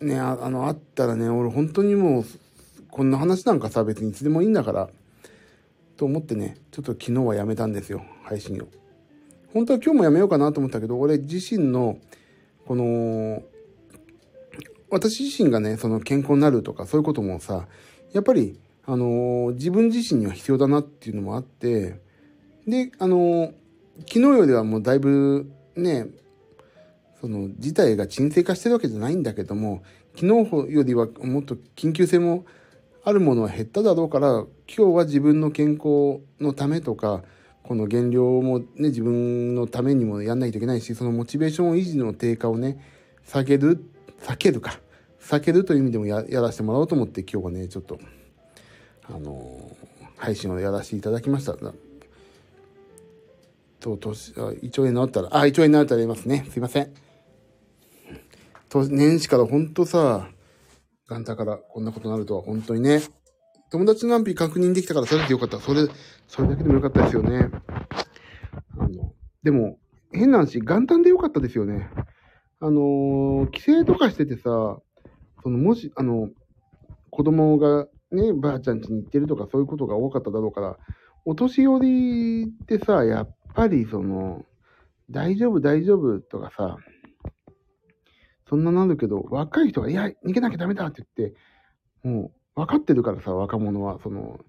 ね、ああの、あったらね、俺本当にもう、こんな話なんかさ、別にいつでもいいんだから、と思ってね、ちょっと昨日はやめたんですよ、配信を。本当は今日もやめようかなと思ったけど、俺自身の、この、私自身がね、その健康になるとかそういうこともさ、やっぱり、あの自分自身には必要だなっていうのもあって、で、あの昨日よりはもうだいぶね、その事態が沈静化してるわけじゃないんだけども、昨日よりはもっと緊急性もあるものは減っただろうから、今日は自分の健康のためとか、この減量もね、自分のためにもやんないといけないし、そのモチベーション維持の低下をね、下げる、避けるか、避けるという意味でもやらせてもらおうと思って今日はね、ちょっと、あのー、配信をやらせていただきました。と、年、胃腸炎治ったら、あ、胃腸炎治ったらやりますね。すいません。年始からほんとさ、元旦からこんなことになるとは本当にね。友達の安否確認できたからそれでよかった。それ、それだけでもよかったですよね。あの、でも、変な話、元旦でよかったですよね。あの帰省とかしててさ、その、もし、あの、子供がね、ばあちゃん家に行ってるとかそういうことが多かっただろうから、お年寄りってさ、やっぱりその、大丈夫大丈夫とかさ、そんななるけど、若い人が、いや、逃げなきゃダメだって言って、もう、分かってるからさ、若者は、その、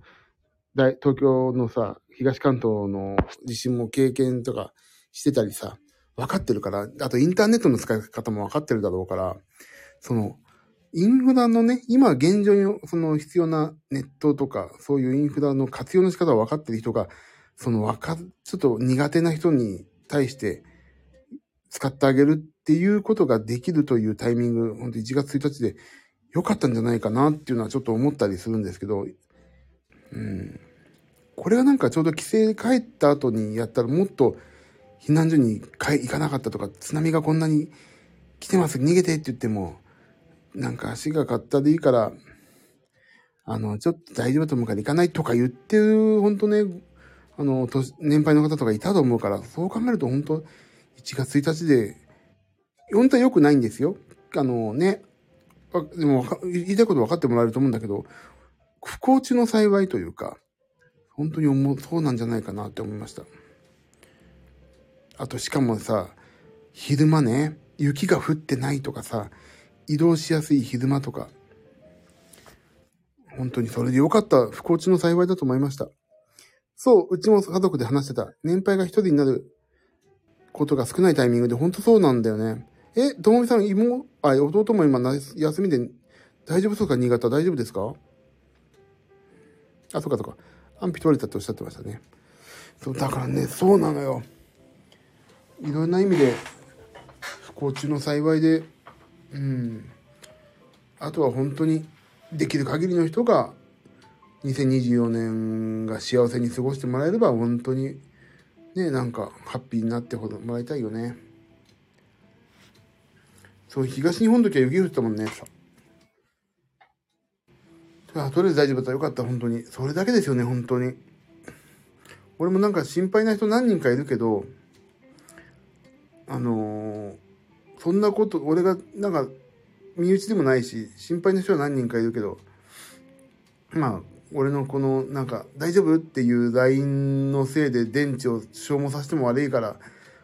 大、東京のさ、東関東の地震も経験とかしてたりさ、分かってるから、あとインターネットの使い方も分かってるだろうから、その、インフラのね、今現状にその必要なネットとか、そういうインフラの活用の仕方を分かってる人が、その分か、ちょっと苦手な人に対して使ってあげるっていうことができるというタイミング、本当1月1日で良かったんじゃないかなっていうのはちょっと思ったりするんですけど、うん。これがなんかちょうど帰省帰った後にやったらもっと避難所に行かなかったとか、津波がこんなに来てます、逃げてって言っても、なんか足がかったでいいから、あの、ちょっと大丈夫と思うから行かないとか言ってる、本当ね、あの、年年配の方とかいたと思うから、そう考えると本当1月1日で、本当は良くないんですよ。あのね、あでも言いたいこと分かってもらえると思うんだけど、不幸中の幸いというか、本当に思う、そうなんじゃないかなって思いました。あと、しかもさ、昼間ね、雪が降ってないとかさ、移動しやすい昼間とか、本当にそれで良かった、不幸中の幸いだと思いました。そう、うちも家族で話してた。年配が一人になることが少ないタイミングで、本当そうなんだよね。え、ともみさん、妹、あ、弟も今、休みで、大丈夫そうか？新潟大丈夫ですか？あ、そうかそうか。安否取れたっておっしゃってましたね。そう、だからね、そうなのよ。いろんな意味で、不幸中の幸いで、うん。あとは本当に、できる限りの人が、2024年が幸せに過ごしてもらえれば、本当に、ね、なんか、ハッピーになってもらいたいよね。そう、東日本の時は雪降ってたもんね。あとりあえず大丈夫だったら。よかった、本当に。それだけですよね、本当に。俺もなんか心配な人何人かいるけど、あのそんなこと、俺が、なんか、身内でもないし、心配な人は何人かいるけど、まあ、俺のこの、なんか、大丈夫っていう LINE のせいで電池を消耗させても悪いから、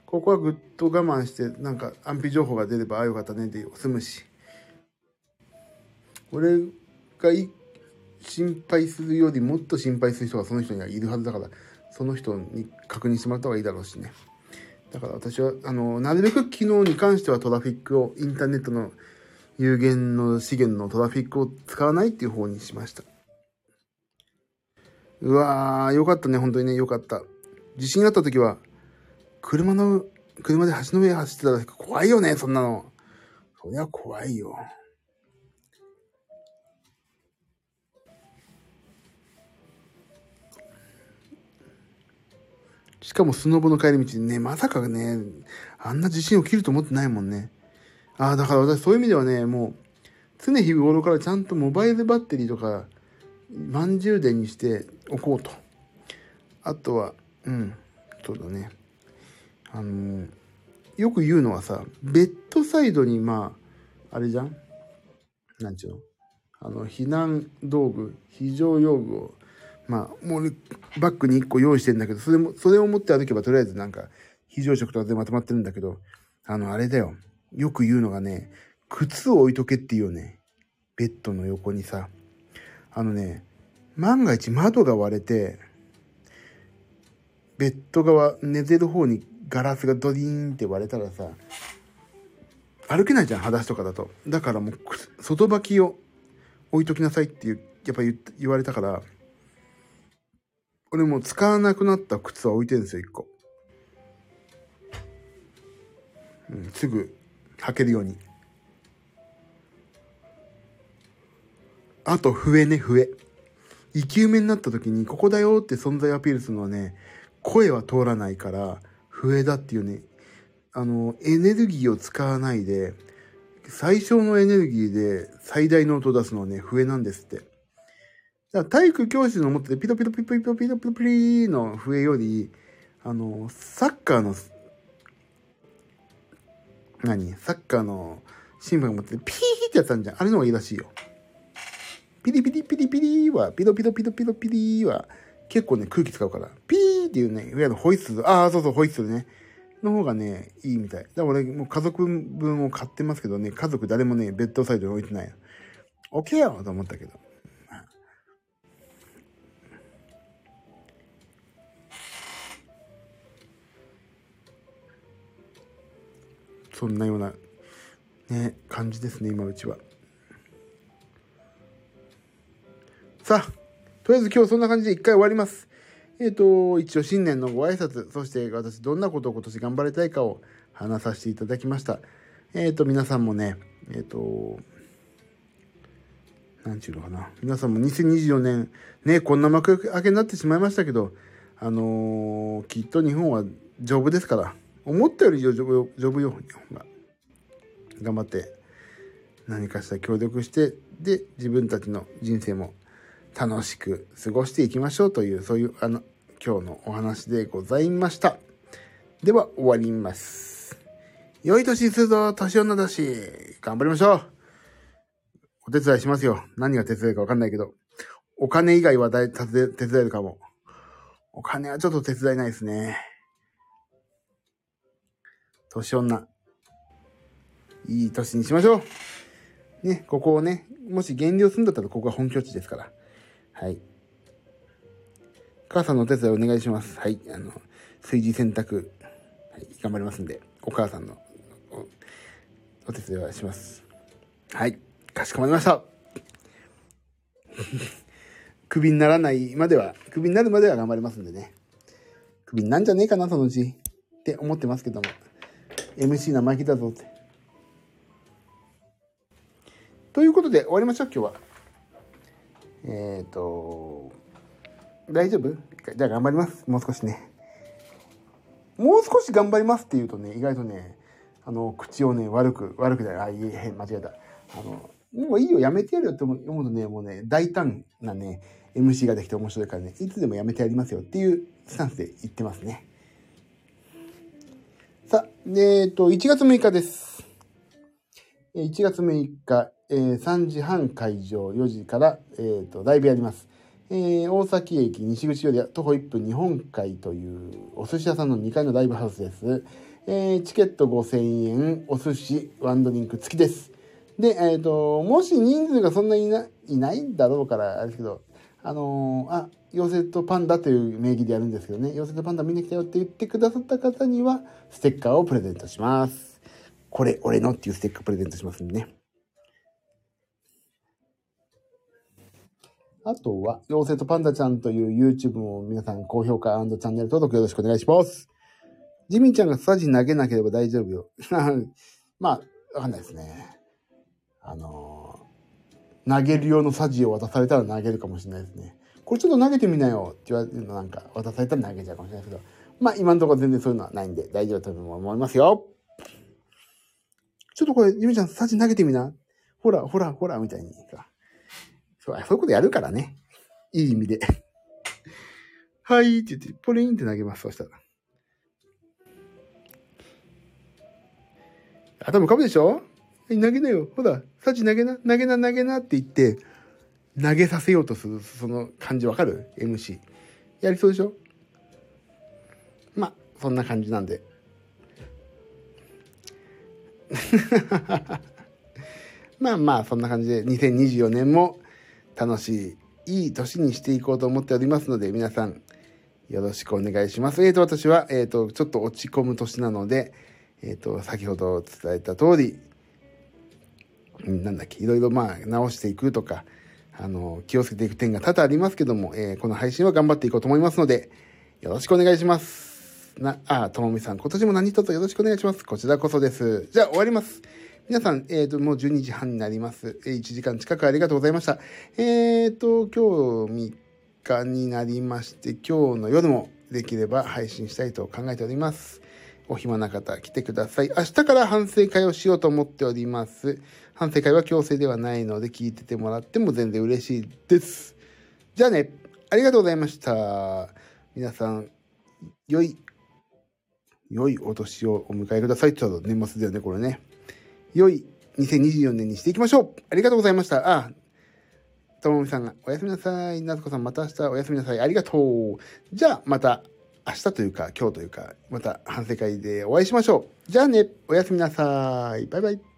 ここはぐっと我慢して、なんか安否情報が出れば、ああよかったねで済むし。俺が心配するよりもっと心配する人がその人にはいるはずだから、その人に確認してもらった方がいいだろうしね。だから私は、あの、なるべく機能に関してはトラフィックを、インターネットの有限の資源のトラフィックを使わないっていう方にしました。うわー、よかったね、本当にね、よかった。地震があった時は、車の、車で橋の上走ってたら怖いよね、そんなの。そりゃ怖いよ。しかもスノボの帰り道ね、まさかね、あんな地震起きると思ってないもんね。ああ、だから私そういう意味ではね、もう、常日頃からちゃんとモバイルバッテリーとか、満充電にしておこうと。あとは、うん、そうだね。あの、よく言うのはさ、ベッドサイドに、まあ、あれじゃん？なんちゅうの？あの、避難道具、非常用具を、まあ、もうバッグに1個用意してんだけど、それも、それを持って歩けばとりあえずなんか、非常食とかでまとまってるんだけど、あの、あれだよ。よく言うのがね、靴を置いとけっていうよね。ベッドの横にさ。あのね、万が一窓が割れて、ベッド側、寝てる方にガラスがドリーンって割れたらさ、歩けないじゃん、裸足とかだと。だからもう、外履きを置いときなさいっていう、やっぱ言言われたから、俺もう使わなくなった靴は置いてるんですよ、一個。うん、すぐ履けるように。あと、笛ね、笛。生き埋めになった時に、ここだよって存在アピールするのはね、声は通らないから、笛だっていうね、あの、エネルギーを使わないで、最小のエネルギーで最大の音を出すのはね、笛なんですって。だ体育教師の持ってピロピロピロピロピロピロピリの笛より、あの、サッカーの、何サッカーの審判が持っててピーってやつあるじゃん。あれの方がいいらしいよ。ピリピリピリピリは、ピロピロピロピロピリは、結構ね、空気使うから。ピーっていうね、いわゆるホイッスル。ああ、そうそう、ホイッスルね。の方がね、いいみたい。だから俺、もう家族分を買ってますけどね、家族誰もね、ベッドサイドに置いてないよ。置けよと思ったけど。そんなような、ね、感じですね、今うちは。さあ、とりあえず今日そんな感じで一回終わります。えっ、と、一応新年のご挨拶、そして私どんなことを今年頑張りたいかを話させていただきました。えっ、と、皆さんもね、えっ、と、なんちゅうのかな。皆さんも2024年、ね、こんな幕開けになってしまいましたけど、あのー、きっと日本は丈夫ですから、思ったより丈夫丈夫よ、日本が。頑張って、何かしら協力して、で、自分たちの人生も楽しく過ごしていきましょうという、そういう、あの、今日のお話でございました。では、終わります。良い年するぞ、年女だし、頑張りましょう。お手伝いしますよ。何が手伝いかわかんないけど。お金以外は手伝えるかも。お金はちょっと手伝いないですね。年女。いい年にしましょう。ね、ここをね、もし減量するんだったらここが本拠地ですから。はい。母さんのお手伝いお願いします。はい。あの、炊事洗濯、はい、頑張りますんで、お母さんのお手伝いはします。はい。かしこまりました。クビにならないまでは、クビになるまでは頑張りますんでね。クビになんじゃねえかな、そのうち。って思ってますけども。MC 生意気だぞって。ということで終わりましょう、今日は。えっ、ー、と、大丈夫？じゃあ頑張ります。もう少しね。もう少し頑張りますって言うとね、意外とね、あの、口をね、悪く、悪くだよ。あ、いえ、間違えた。あの、もういいよ、やめてやるよって思うとね、もうね、大胆なね、MC ができて面白いからね、いつでもやめてやりますよっていうスタンスで言ってますね。さあ、えっ、と、1月6日です。1月6日、えー、3時半会場、4時から、えっ、ー、と、ライブやります。えー、大崎駅西口より徒歩1分日本海というお寿司屋さんの2階のライブハウスです。えー、チケット5000円、お寿司、ワンドリンク付きです。で、えっ、ー、と、もし人数がそんなにいないないんだろうから、あれですけど、あのー、あ、妖精とパンダという名義でやるんですけどね、妖精とパンダ見に来たよって言ってくださった方には、ステッカーをプレゼントします。これ、俺のっていうステッカープレゼントしますんでね。あとは、妖精とパンダちゃんという YouTube も皆さん高評価チャンネル登録よろしくお願いします。ジミンちゃんがスタジ投げなければ大丈夫よ。まあ、わかんないですね。あのー、投げる用のサジを渡されたら投げるかもしれないですね。これちょっと投げてみなよって言われるのなんか渡されたら投げちゃうかもしれないですけど、まあ今のところ全然そういうのはないんで大丈夫だと思いますよ。ちょっとこれ、ジミちゃんサジ投げてみな。ほら、ほら、ほら、みたいにさ。そう、そういうことやるからね。いい意味で。はいって言って、ポリンって投げます。そしたら。頭浮かぶでしょ？投げなよ。ほら、サチ投げな、投げな、投げなって言って、投げさせようとする、その感じわかる ?MC。やりそうでしょ？まあ、そんな感じなんで。まあまあ、そんな感じで、2024年も楽しい、いい年にしていこうと思っておりますので、皆さん、よろしくお願いします。えーと、私は、えーと、ちょっと落ち込む年なので、えーと、先ほど伝えた通り、なんだっけ、いろいろまあ直していくとか、あの、気をつけていく点が多々ありますけども、えー、この配信は頑張っていこうと思いますので、よろしくお願いします。な、あ、ともみさん、今年も何卒よろしくお願いします。こちらこそです。じゃあ終わります。皆さん、えっ、ー、と、もう12時半になります。1時間近くありがとうございました。えっ、ー、と、今日3日になりまして、今日の夜もできれば配信したいと考えております。お暇な方来てください。明日から反省会をしようと思っております。反省会は強制ではないので聞いててもらっても全然嬉しいです。じゃあね、ありがとうございました。皆さん、良い、良いお年をお迎えください。ちょうど年末だよね、これね。良い2024年にしていきましょうありがとうございました。あ、ともみさんが、おやすみなさい。なつこさん、また明日おやすみなさい。ありがとう。じゃあ、また明日というか、今日というか、また反省会でお会いしましょう。じゃあね、おやすみなさい。バイバイ。